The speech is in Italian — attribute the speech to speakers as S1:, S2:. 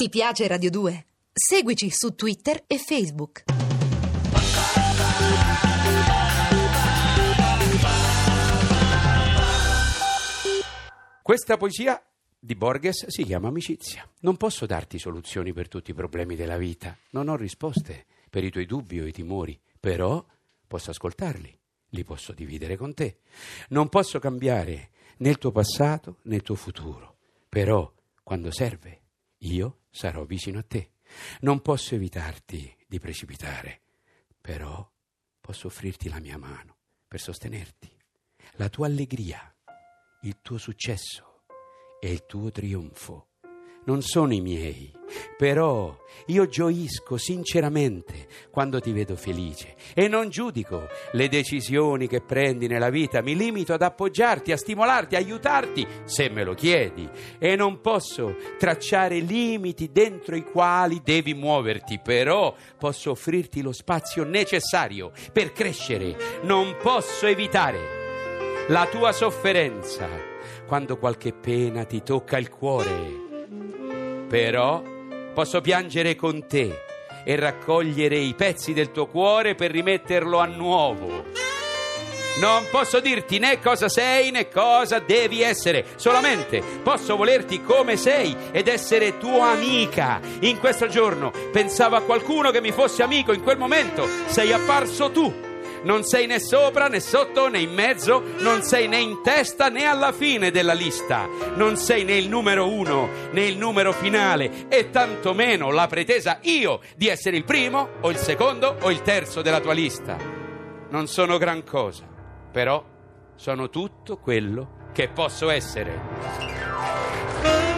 S1: Ti piace Radio 2? Seguici su Twitter e Facebook.
S2: Questa poesia di Borges si chiama amicizia. Non posso darti soluzioni per tutti i problemi della vita, non ho risposte per i tuoi dubbi o i timori, però posso ascoltarli, li posso dividere con te. Non posso cambiare né il tuo passato né il tuo futuro, però quando serve io sarò vicino a te. Non posso evitarti di precipitare, però posso offrirti la mia mano per sostenerti. La tua allegria, il tuo successo e il tuo trionfo non sono i miei, però io gioisco sinceramente quando ti vedo felice e non giudico le decisioni che prendi nella vita, mi limito ad appoggiarti, a stimolarti, a aiutarti se me lo chiedi. E non posso tracciare limiti dentro i quali devi muoverti, però posso offrirti lo spazio necessario per crescere, non posso evitare la tua sofferenza quando qualche pena ti tocca il cuore però posso piangere con te e raccogliere i pezzi del tuo cuore per rimetterlo a nuovo. Non posso dirti né cosa sei né cosa devi essere, solamente posso volerti come sei ed essere tua amica. In questo giorno pensavo a qualcuno che mi fosse amico, in quel momento sei apparso tu non sei né sopra né sotto né in mezzo, non sei né in testa né alla fine della lista, non sei né il numero uno né il numero finale e tantomeno la pretesa io di essere il primo o il secondo o il terzo della tua lista. Non sono gran cosa, però sono tutto quello che posso essere.